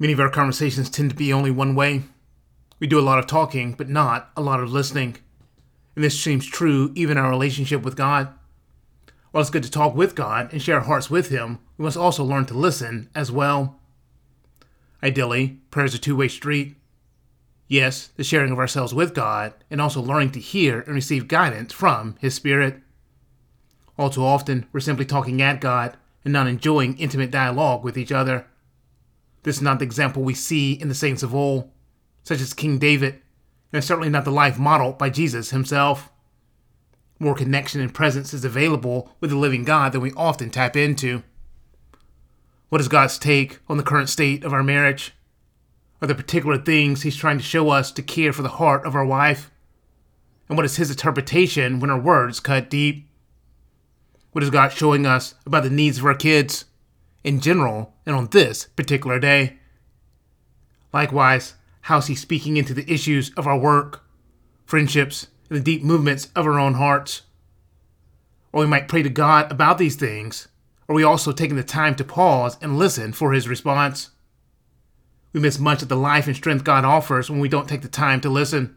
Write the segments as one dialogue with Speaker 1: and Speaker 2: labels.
Speaker 1: Many of our conversations tend to be only one way. We do a lot of talking, but not a lot of listening. And this seems true even in our relationship with God. While it's good to talk with God and share our hearts with Him, we must also learn to listen as well. Ideally, prayer is a two way street. Yes, the sharing of ourselves with God, and also learning to hear and receive guidance from His Spirit. All too often, we're simply talking at God and not enjoying intimate dialogue with each other. This is not the example we see in the saints of old, such as King David, and certainly not the life model by Jesus himself. More connection and presence is available with the living God than we often tap into. What is God's take on the current state of our marriage? Are there particular things He's trying to show us to care for the heart of our wife? And what is His interpretation when our words cut deep? What is God showing us about the needs of our kids? In general and on this particular day. Likewise, how's he speaking into the issues of our work, friendships, and the deep movements of our own hearts? Or we might pray to God about these things, are we also taking the time to pause and listen for his response. We miss much of the life and strength God offers when we don't take the time to listen.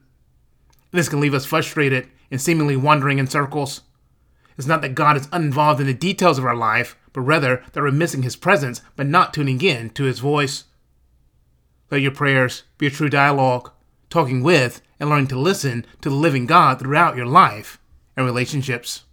Speaker 1: This can leave us frustrated and seemingly wandering in circles. It's not that God is uninvolved in the details of our life, but rather that we're missing His presence by not tuning in to His voice. Let your prayers be a true dialogue, talking with and learning to listen to the living God throughout your life and relationships.